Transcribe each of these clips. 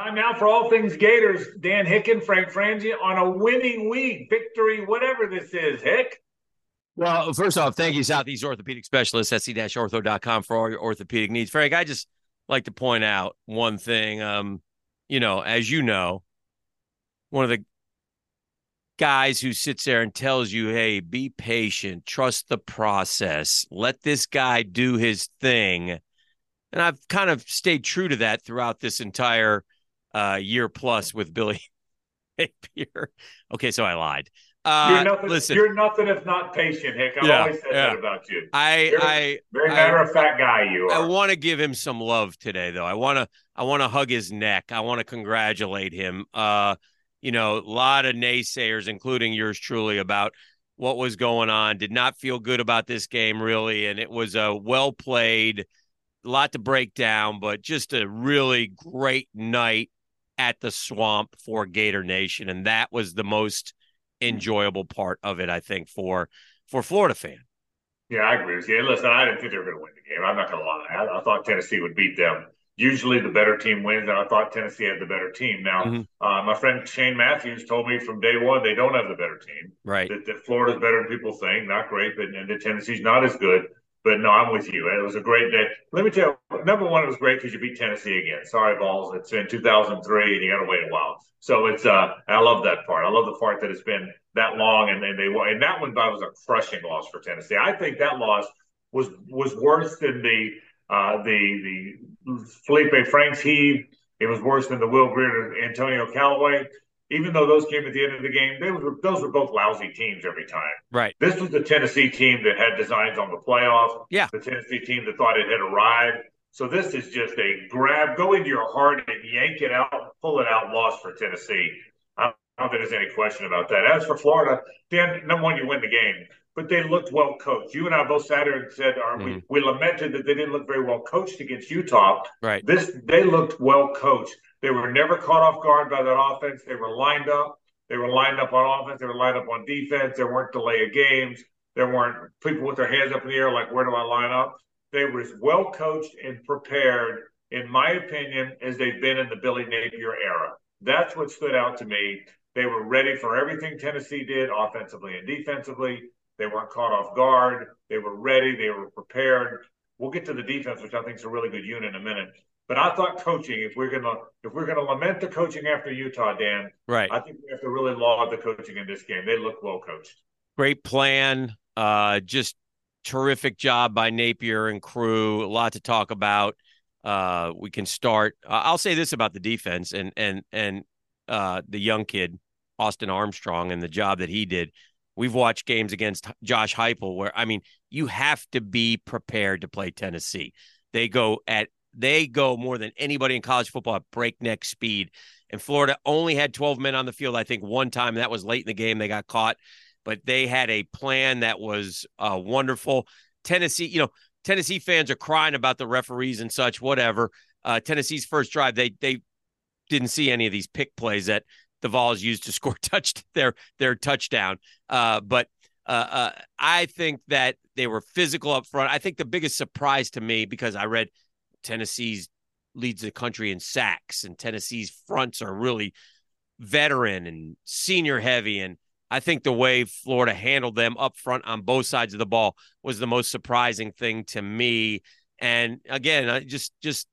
Time now for all things Gators. Dan Hicken, Frank Frangie on a winning week, victory, whatever this is. Hick. Well, first off, thank you, Southeast Orthopedic Specialist, se-ortho.com for all your orthopedic needs. Frank, I just like to point out one thing. Um, you know, as you know, one of the guys who sits there and tells you, hey, be patient, trust the process, let this guy do his thing. And I've kind of stayed true to that throughout this entire – uh, year plus with Billy Napier. Okay, so I lied. Uh, you're nothing, listen, you're nothing if not patient, Hick. I've yeah, always said yeah. that about you. I, you're I, very matter of fact guy. You are. I want to give him some love today, though. I want to, I want to hug his neck. I want to congratulate him. Uh, you know, a lot of naysayers, including yours truly, about what was going on. Did not feel good about this game, really, and it was a well played, a lot to break down, but just a really great night at the swamp for Gator Nation. And that was the most enjoyable part of it, I think, for for Florida fan. Yeah, I agree with you. Listen, I didn't think they were going to win the game. I'm not going to lie. I, I, thought Tennessee would beat them. Usually the better team wins, and I thought Tennessee had the better team. Now, mm-hmm. uh, my friend Shane Matthews told me from day one they don't have the better team. Right. That, that Florida's better than people think. Not great, but and that Tennessee's not as good. But no, I'm with you. It was a great day. Let me tell you, number one, it was great because you beat Tennessee again. Sorry, Vols. It's in 2003, and you got to wait a while. So it's uh, I love that part. I love the part that it's been that long, and, and they and that one was a crushing loss for Tennessee. I think that loss was was worse than the uh, the the Felipe Franks heave. It was worse than the Will Grier Antonio Callaway even though those came at the end of the game, they were those were both lousy teams every time. Right. This was the Tennessee team that had designs on the playoff. Yeah. The Tennessee team that thought it had arrived. So this is just a grab, go into your heart and yank it out, pull it out, loss for Tennessee. I don't think there's any question about that. As for Florida, Dan, number one, you win the game, but they looked well coached. You and I both sat here and said, mm-hmm. we, we lamented that they didn't look very well coached against Utah. Right. This they looked well coached. They were never caught off guard by that offense. They were lined up. They were lined up on offense. They were lined up on defense. There weren't delay of games. There weren't people with their hands up in the air like, where do I line up? They were as well coached and prepared, in my opinion, as they've been in the Billy Napier era. That's what stood out to me. They were ready for everything Tennessee did offensively and defensively. They weren't caught off guard. They were ready. They were prepared. We'll get to the defense, which I think is a really good unit in a minute. But I thought coaching, if we're gonna if we're gonna lament the coaching after Utah, Dan, right? I think we have to really laud the coaching in this game. They look well coached. Great plan. Uh, just terrific job by Napier and crew. A lot to talk about. Uh, we can start. Uh, I'll say this about the defense and and and uh, the young kid Austin Armstrong and the job that he did. We've watched games against Josh Heupel where I mean you have to be prepared to play Tennessee. They go at they go more than anybody in college football at breakneck speed. And Florida only had 12 men on the field, I think, one time. That was late in the game. They got caught, but they had a plan that was uh, wonderful. Tennessee, you know, Tennessee fans are crying about the referees and such, whatever. Uh, Tennessee's first drive, they they didn't see any of these pick plays that the Vols used to score touch their their touchdown. Uh, but uh, uh, I think that they were physical up front. I think the biggest surprise to me because I read Tennessee's leads the country in sacks, and Tennessee's fronts are really veteran and senior heavy. And I think the way Florida handled them up front on both sides of the ball was the most surprising thing to me. And again, I just just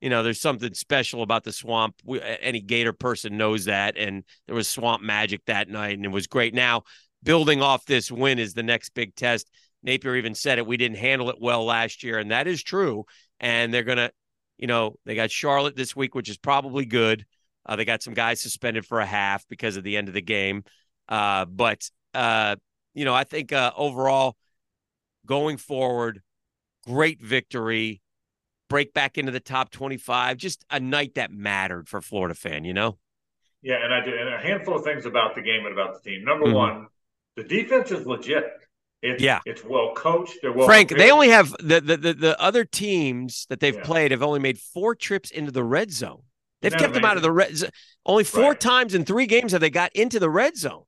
you know, there's something special about the swamp. We, any Gator person knows that, and there was swamp magic that night, and it was great. Now, building off this win is the next big test. Napier even said it. We didn't handle it well last year, and that is true and they're gonna, you know, they got Charlotte this week, which is probably good. Uh, they got some guys suspended for a half because of the end of the game, uh, but uh, you know, I think uh, overall, going forward, great victory. Break back into the top twenty-five. Just a night that mattered for Florida fan. You know. Yeah, and I did, and a handful of things about the game and about the team. Number mm-hmm. one, the defense is legit. It's, yeah, it's well coached. They're well Frank, prepared. they only have the, the the, the other teams that they've yeah. played have only made four trips into the red zone. They've kept them out of the red. zone. Only four right. times in three games have they got into the red zone.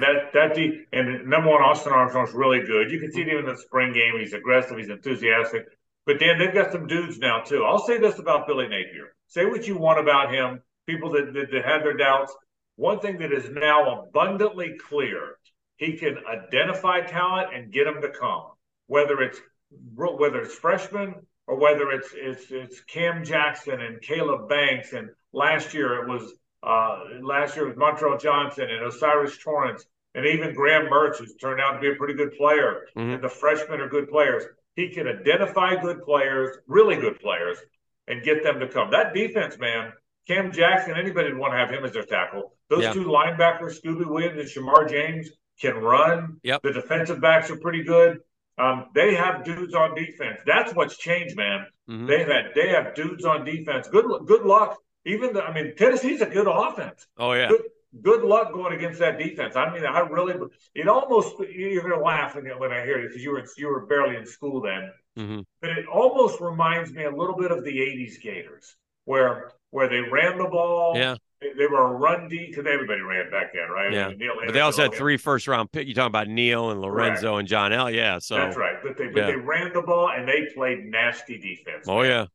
That, that, and number one, Austin Armstrong's really good. You can see it even in the spring game. He's aggressive. He's enthusiastic. But Dan, they've got some dudes now too. I'll say this about Billy Napier. Say what you want about him. People that, that, that had their doubts. One thing that is now abundantly clear: he can identify talent and get them to come. Whether it's whether it's freshmen or whether it's it's it's Cam Jackson and Caleb Banks, and last year it was uh, last year it was Montrell Johnson and O'Cyrus Torrence and even Graham Mertz, who's turned out to be a pretty good player. Mm-hmm. And the freshmen are good players. He can identify good players, really good players, and get them to come. That defense, man, Cam Jackson, anybody would want to have him as their tackle. Those yeah. two linebackers, Scooby Williams and Shamar James, can run. Yep. The defensive backs are pretty good. Um, they have dudes on defense. That's what's changed, man. Mm-hmm. They have they have dudes on defense. Good good luck. Even the, I mean, Tennessee's a good offense. Oh yeah. Good, good luck going against that defense. I mean, I really it almost you're gonna laugh when, when I hear it because you were you were barely in school then. Mm-hmm. But it almost reminds me a little bit of the '80s Gators, where where they ran the ball. Yeah. They, were a run D because everybody ran back then, right? Yeah. I mean, but they also had three first round pick. You're talking about Neal and Lorenzo Correct. and John L. Yeah. So that's right. But they but yeah. they ran the ball and they played nasty defense. Oh man. yeah.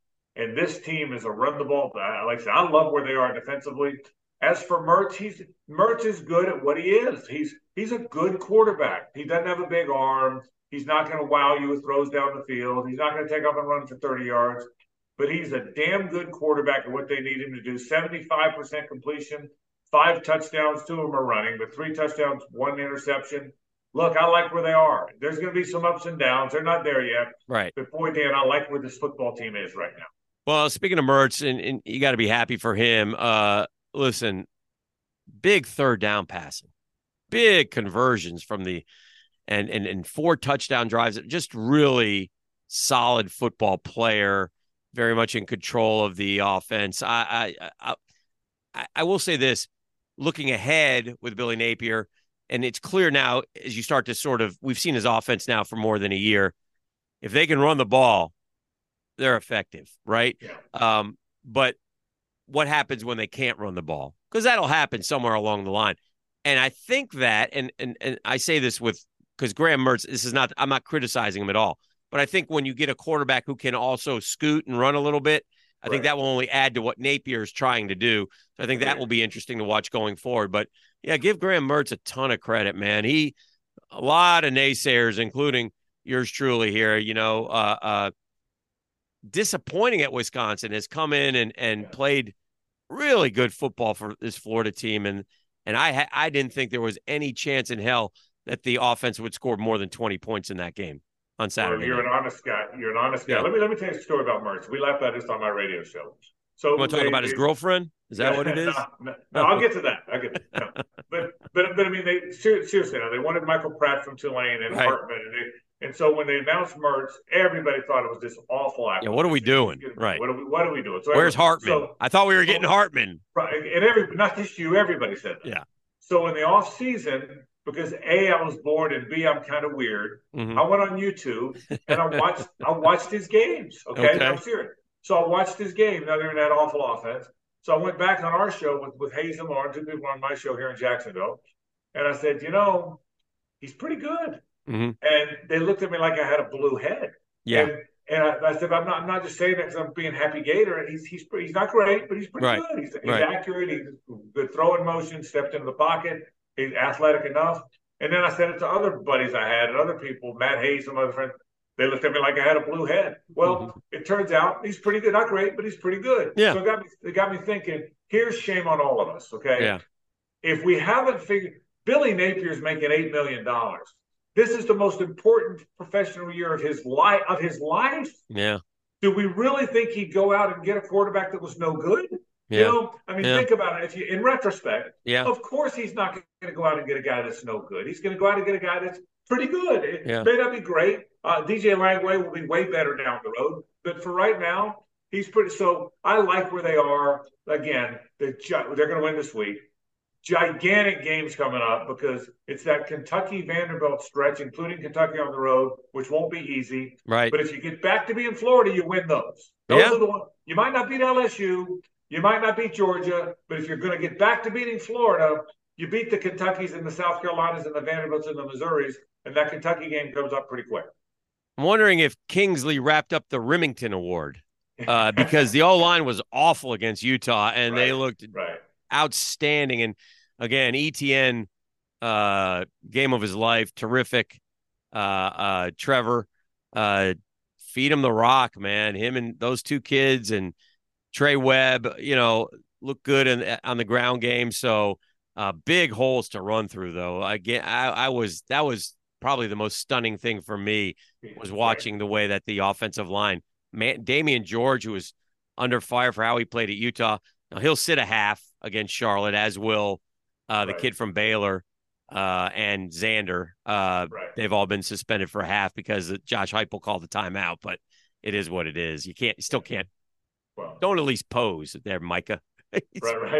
And this team is a run the ball. Like I said, I love where they are defensively. As for Mertz, he's Mertz is good at what he is. He's he's a good quarterback. He doesn't have a big arm. He's not going to wow you with throws down the field. He's not going to take off and run for 30 yards. But he's a damn good quarterback at what they need him to do. 75% completion, five touchdowns, two of them are running, but three touchdowns, one interception. Look, I like where they are. There's going to be some ups and downs. They're not there yet. Right. But boy, Dan, I like where this football team is right now. Well, speaking of Mertz, and, and you got to be happy for him. Uh, listen, big third down passing, big conversions from the and and and four touchdown drives. Just really solid football player, very much in control of the offense. I I I, I will say this: looking ahead with Billy Napier, and it's clear now as you start to sort of we've seen his offense now for more than a year. If they can run the ball, they're effective, right? Yeah. Um, but what happens when they can't run the ball? Because that'll happen somewhere along the line. And I think that, and and and I say this with because Graham Mertz, this is not, I'm not criticizing him at all, but I think when you get a quarterback who can also scoot and run a little bit, I right. think that will only add to what Napier is trying to do. So I think that will be interesting to watch going forward. But yeah, give Graham Mertz a ton of credit, man. He, a lot of naysayers, including yours truly here, you know, uh, uh, disappointing at Wisconsin, has come in and and yeah. played really good football for this Florida team, and and I ha- I didn't think there was any chance in hell that the offense would score more than twenty points in that game on Saturday. You're an honest guy. You're an honest guy. Yeah. Let me let me tell you a story about Mertz. We laughed about this on my radio show. So you want to talk they, about his girlfriend? Is that what it is? No, no, no I'll get to that. I get. No. but but but I mean, they seriously, they wanted Michael Pratt from Tulane and right. Hartman, and they and so when they announced Mertz, everybody thought it was this awful Yeah, what are we doing? Right. What are we, what are we doing? So Where's Hartman? So, I thought we were getting Hartman. Right. And every not just you, everybody said that. Yeah. So in the off season, because A, I was bored, and B, I'm kind of weird, mm-hmm. I went on YouTube and I watched I watched his games. Okay. okay. I'm serious. So I watched his game, other than that awful offense. So I went back on our show with, with Hayes and Lauren, two people on my show here in Jacksonville. And I said, you know, he's pretty good. Mm-hmm. And they looked at me like I had a blue head. Yeah. And, and I, I, said, I'm not, I'm not just saying that because I'm being happy Gator. He's, he's, he's not great, but he's pretty right. good. He's, he's right. accurate. He's good throwing motion, stepped into the pocket. He's athletic enough. And then I said it to other buddies I had and other people, Matt Hayes, some other friends. They looked at me like I had a blue head. Well, mm-hmm. it turns out he's pretty good. Not great, but he's pretty good. Yeah. So it got me, it got me thinking, here's shame on all of us, okay? Yeah. If we haven't figured, Billy Napier's making $8 million. This is the most important professional year of his life. Of his life. Yeah. Do we really think he'd go out and get a quarterback that was no good? Yeah. You know, I mean, yeah. think about it. If you, in retrospect, yeah, of course he's not going to go out and get a guy that's no good. He's going to go out and get a guy that's pretty good. It yeah. may not be great. Uh, DJ Lagway will be way better down the road, but for right now, he's pretty. So I like where they are. Again, they're, they're going to win this week gigantic games coming up because it's that Kentucky Vanderbilt stretch, including Kentucky on the road, which won't be easy. Right. But if you get back to being Florida, you win those. Those yeah. are the ones. You might not beat LSU, you might not beat Georgia, but if you're going to get back to beating Florida, you beat the Kentuckys and the South Carolinas and the Vanderbilts and the Missouris, and that Kentucky game comes up pretty quick. I'm wondering if Kingsley wrapped up the Rimington Award uh, because the O line was awful against Utah and Right, they looked Right. outstanding. And again, Etienne, uh, game of his life, terrific. Uh, uh, Trevor, uh, feed him the rock, man. Him and those two kids and Trey Webb, you know, look good in, on the ground game. So uh, big holes to run through, though. Again, I, I was that was probably the most stunning thing for me was watching the way that the offensive line, man, Damieon George, who was under fire for how he played at Utah. Now he'll sit a half against Charlotte, as will uh, the Right. kid from Baylor uh, and Xander. Uh, Right. they've all been suspended for a half because Josh Heupel called the timeout. But it is what it is. You can't, you still can't. Well, Don't at least pose there, Micah. right, right.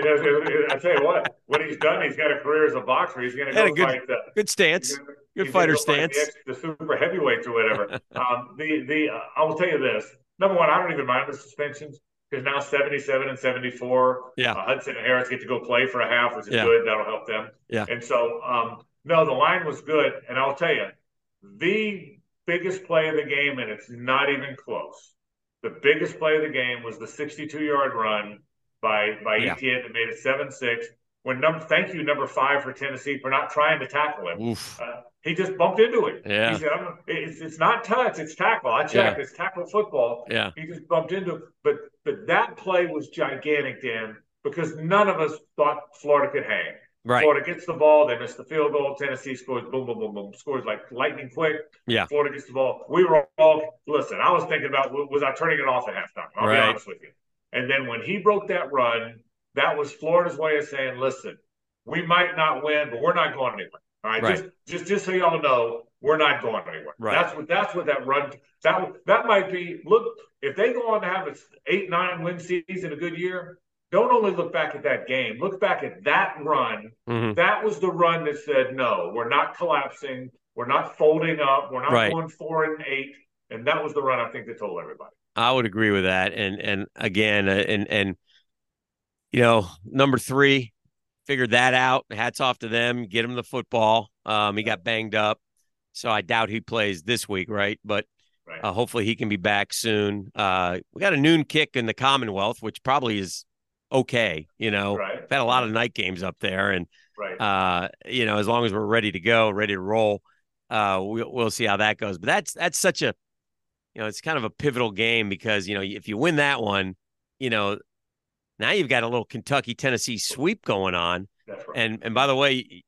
I tell you what, what he's done, he's got a career as a boxer. He's going to go a good fight the Good stance. gonna- Good fighter go stance. The, ex- the super heavyweights or whatever. um, the the uh, I will tell you this. Number one, I don't even mind the suspensions because now seventy-seven and seventy-four. Yeah. Uh, Hudson and Harris get to go play for a half, which is Yeah. good. That'll help them. Yeah. And so, um, no, the line was good, and I'll tell you, the biggest play of the game, and it's not even close. The biggest play of the game was the 62-yard run by by Yeah. Etienne that made it seven-six. When number, thank you, number five for Tennessee for not trying to tackle him. Uh, he just bumped into it. Yeah. He said, I'm, it's, it's not touch, it's tackle. I checked, it's tackle football. Yeah. He just bumped into it. But, but that play was gigantic, Dan, because none of us thought Florida could hang. Right. Florida gets the ball, they miss the field goal. Tennessee scores, boom, boom, boom, boom, scores like lightning quick. Yeah. Florida gets the ball. We were all, listen, I was thinking about, was I turning it off at halftime? I'll Right. be honest with you. And then when he broke that run, that was Florida's way of saying, listen, we might not win, but we're not going anywhere. All right, Right. just just just so y'all know, we're not going anywhere. Right. That's what that's what that run that that might be. Look, if they go on to have an eight nine win season, a good year, don't only look back at that game. Look back at that run. Mhm. That was the run that said, no, we're not collapsing, we're not folding up, we're not Right. going four and eight, and that was the run I think that told everybody. I would agree with that. And and again, uh, and and you know, number three figured that out. Hats off to them. Get him the football. Um, he got banged up, so I doubt he plays this week, right? But uh, hopefully he can be back soon. Uh, we got a noon kick in the Commonwealth, which probably is okay. You know, right. We've had a lot of night games up there, and Right. uh, you know, as long as we're ready to go, ready to roll, uh, we'll, we'll see how that goes. But that's that's such a, you know, it's kind of a pivotal game because you know if you win that one, you know, now you've got a little Kentucky Tennessee sweep going on, That's right. and and by the way,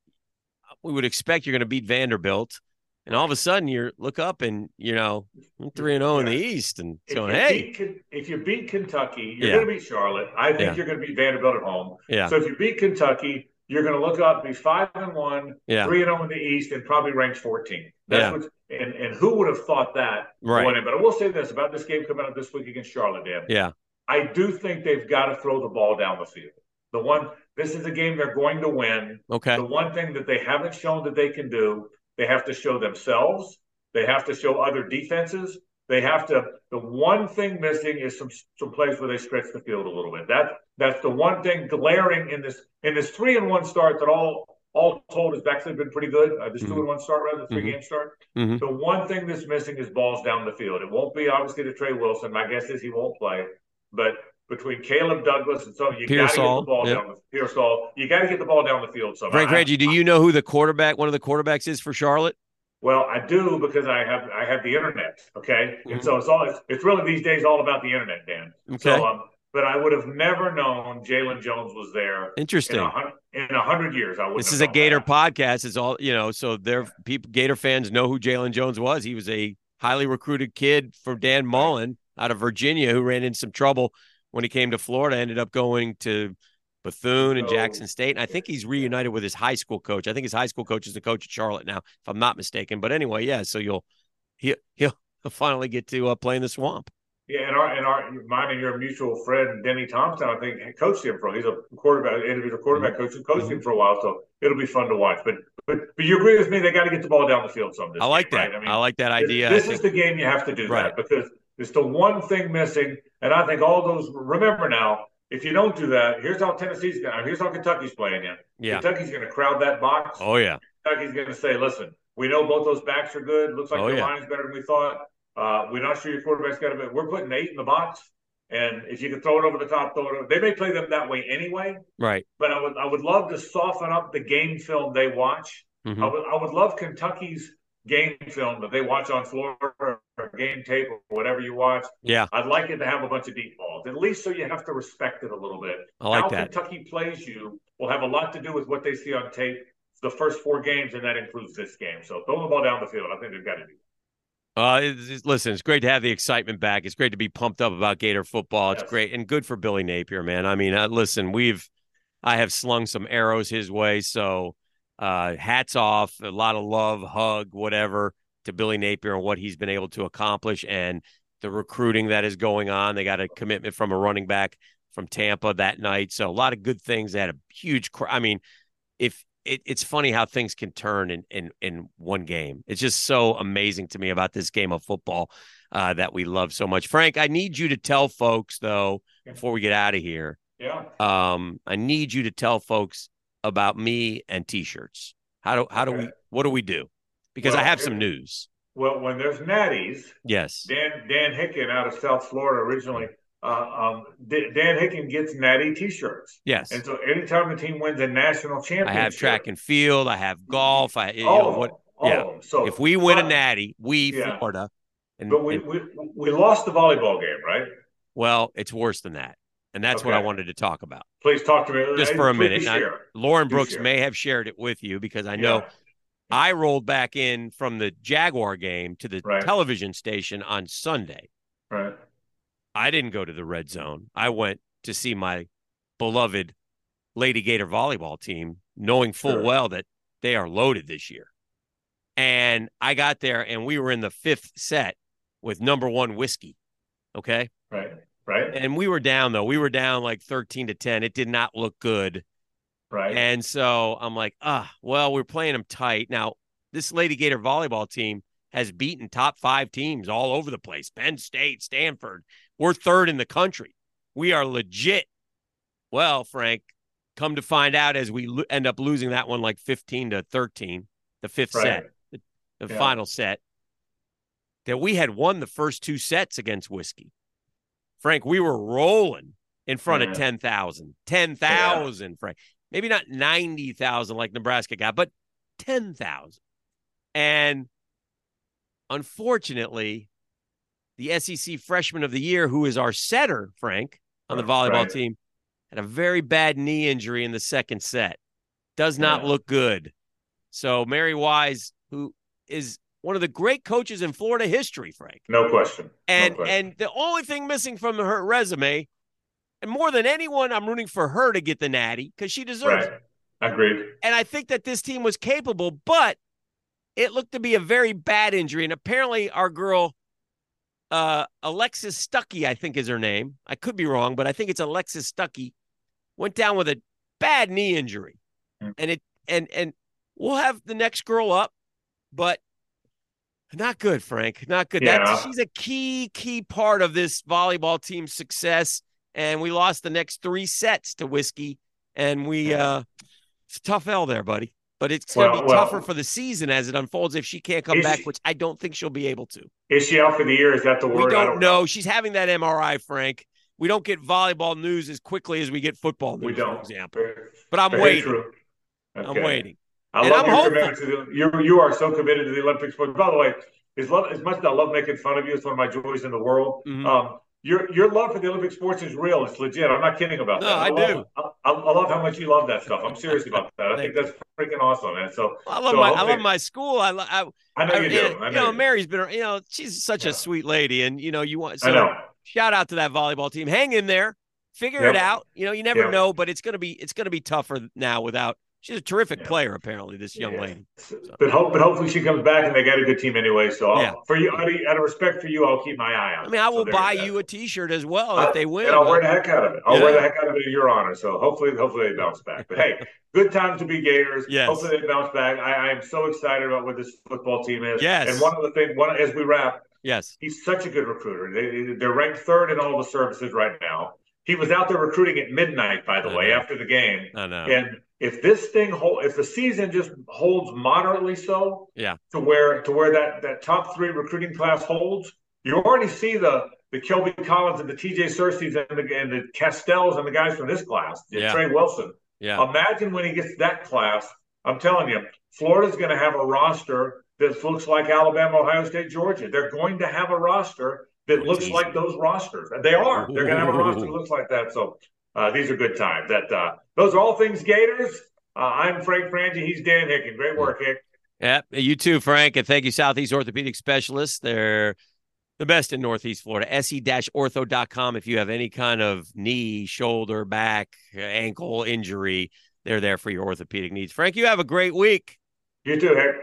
we would expect you're going to beat Vanderbilt, and all of a sudden you look up and you know three and zero in the East, and If going, hey, beat if you beat Kentucky, you're Yeah. going to beat Charlotte. I think Yeah. you're going to beat Vanderbilt at home. yeah, So if you beat Kentucky, you're going to look up, be five and one, yeah, three and zero in the East, and probably ranks 14. That's Yeah. what, and and who would have thought that Right. But I will say this about this game coming up this week against Charlotte, Dan. yeah, I do think they've got to throw the ball down the field. The one, this is a game they're going to win. okay, The one thing that they haven't shown that they can do, they have to show themselves. They have to show other defenses. They have to. The one thing missing is some some plays where they stretch the field a little bit. That that's the one thing glaring in this in this three and one start that all all told has actually been pretty good. Uh, this two and one start rather, than 3 Mhm. game start. Mhm. The one thing that's missing is balls down the field. It won't be obviously to Trey Wilson. My guess is he won't play, but between Caleb Douglas and some, you got to get the ball yep. down the Pearsall. You got to get the ball down the field somehow. Frank Frangie, do you know who the quarterback, one of the quarterbacks is for Charlotte? Well, I do because I have I have the internet. Okay, Mhm. and so it's all it's, it's really these days all about the internet, Dan. Okay, So, um, but I would have never known Jalon Jones was there interesting. in a hundred years. I wouldn't. This is a Gator that. podcast. It's all you know. So they're people. Gator fans know who Jalon Jones was. He was a highly recruited kid from Dan Mullen out of Virginia who ran into some trouble when he came to Florida. Ended up going to Bethune and Jackson State. And I think he's reunited with his high school coach. I think his high school coach is the coach at Charlotte now, if I'm not mistaken. But anyway, yeah. So you'll he he'll finally get to uh, play in the swamp. Yeah, and our and our mine and your mutual friend Denny Thompson, I think, coached him for. He's a quarterback, individual quarterback coach who coached him for a while. So it'll be fun to watch. But but but you agree with me? They got to get the ball down the field some. I like game, that. right? I mean, I like that idea. This, I think, is the game you have to do Right. that because it's the one thing missing. And I think all those. Remember now, if you don't do that, here's how Tennessee's going. Here's how Kentucky's playing you. yeah. Kentucky's going to crowd that box. Oh yeah. Kentucky's going to say, "Listen, we know both those backs are good. Looks like Oh, the yeah. line's better than we thought. Uh, we're not sure your quarterback's got to be. We're putting eight in the box, and if you can throw it over the top, throw it. Over. They may play them that way anyway. Right. But I would I would love to soften up the game film they watch. Mhm. I would I would love Kentucky's game film that they watch on floor or game tape or whatever you watch. Yeah, I'd like it to have a bunch of deep balls, at least so you have to respect it a little bit. I like How that. Kentucky plays you will have a lot to do with what they see on tape the first four games, and that includes this game. So throw the ball down the field. I think they've got to do. Uh, it's, it's- listen, it's great to have the excitement back. It's great to be pumped up about Gator football. It's Yes. great and good for Billy Napier, man. I mean, uh, listen, we've, I have slung some arrows his way, so uh, hats off, a lot of love, hug, whatever to Billy Napier and what he's been able to accomplish and the recruiting that is going on. They got a commitment from a running back from Tampa that night, so a lot of good things. They had a huge, cr- I mean, if it, it's funny how things can turn in, in in one game. It's just so amazing to me about this game of football uh, that we love so much. Frank, I need you to tell folks though before we get out of here. Yeah. Um, I need you to tell folks about me and t-shirts. How do how do we what do we do? Because I have some news. Well, when there's natties, Yes. Dan Dan Hicken out of South Florida originally. Uh, um, D- Dan Hicken gets natty T-shirts, Yes. and so anytime the team wins a national championship, I have track and field. I have golf. I you all know what all yeah. So if we win a natty, we Yeah. Florida. And, but we, and- we we lost the volleyball game, right? well, it's worse than that. And that's what I wanted to talk about. Please talk to me Just for a minute. Lauren Do Brooks share. may have shared it with you because I know Yeah. I rolled back in from the Jaguar game to the Right. television station on Sunday. Right. I didn't go to the red zone. I went to see my beloved Lady Gator volleyball team, knowing full Sure. well that they are loaded this year. And I got there and we were in the fifth set with number one whiskey. Okay. Right. Right. And we were down though. We were down like 13 to 10. It did not look good. Right. And so I'm like, ah, well, we're playing them tight. Now, this Lady Gator volleyball team has beaten top five teams all over the place Penn State, Stanford. We're third in the country. We are legit. Well, Frank, come to find out as we lo- end up losing that one like 15 to 13, the fifth Right. set, the, the Yeah. final set, that we had won the first two sets against Whiskey. Frank, we were rolling in front Yeah. of 10,000. 10,000, Frank. Maybe not 90,000 like Nebraska got, but 10,000. And unfortunately, the SEC freshman of the year, who is our setter, Frank, on the volleyball Right. team, had a very bad knee injury in the second set. Does not Yeah. look good. So Mary Wise, who is one of the great coaches in Florida history, Frank. no question. And no question. and the only thing missing from her resume, and more than anyone, I'm rooting for her to get the natty because she deserves it. Agreed. And I think that this team was capable, but it looked to be a very bad injury. And apparently, our girl, uh, Alexis Stuckey, I think is her name. I could be wrong, but I think it's Alexis Stuckey, went down with a bad knee injury. Hmm. And it and and we'll have the next girl up, but not good, Frank. Not good. Yeah. That's she's a key, key part of this volleyball team's success. And we lost the next three sets to whiskey. And we uh it's a tough L there, buddy. But it's gonna Well- be well- tougher for the season as it unfolds if she can't come back, she- which I don't think she'll be able to. Is she out for the year? Is that the word? We I don't know. She's having that MRI, Frank. We don't get volleyball news as quickly as we get football news, We don't. example. But I'm very waiting. true. I'm waiting. I And love I'm your commitment to the. You you are so committed to the Olympic sport. By the way, as love as much as I love making fun of you, it's one of my joys in the world. Mhm. Um, your your love for the Olympic sports is real. It's legit. I'm not kidding about No, that. I love, do. I, I love how much you love that stuff. I'm serious about that. I think that's freaking awesome, man. So I love So my I love my school. I, lo- I I know I- you do. I you know. know. Mary's been, you know, she's such Yeah. a sweet lady, and you know, you want. So I know. shout out to that volleyball team. Hang in there, figure Yep. it out. You know, you never Yep. know, but it's gonna be it's gonna be tougher now without. She's a terrific Yeah. player, apparently. This young Yeah. lady. But hope, but hopefully she comes back and they got a good team anyway. So Yeah. for you, out of, out of respect for you, I'll keep my eye on. I mean, I will there buy you a T-shirt as well I- if they win. And I'll wear the heck out of it. I'll Yeah. wear the heck out of it in your honor. So hopefully, hopefully they bounce back. But hey, good time to be Gators. Yes. Hopefully they bounce back. I, I am so excited about what this football team is. Yes. And one other thing, one as we wrap, yes. he's such a good recruiter. They, they're ranked third in all the services right now. He was out there recruiting at midnight, by the I way, know. after the game. I know. And if this thing hold, if the season just holds moderately so, Yeah. to where to where that that top three recruiting class holds, You already see the the Kelby Collins and the TJ Searcy's and the, and the Castells and the guys from this class, yeah. Trey Wilson. Yeah. Imagine when he gets that class. I'm telling you, Florida's going to have a roster that looks like Alabama, Ohio State, Georgia. They're going to have a roster that looks like those rosters. And they are. They're going to have a roster that looks like that. So uh, these are good times. That uh, those are all things Gators. Uh, I'm Frank Frangie. He's Dan Hicken. Great work, Hick. Yeah, you too, Frank. And thank you, Southeast Orthopedic Specialists. They're the best in Northeast Florida. se-ortho.com. If you have any kind of knee, shoulder, back, ankle injury, they're there for your orthopedic needs. Frank, you have a great week. You too, Hick.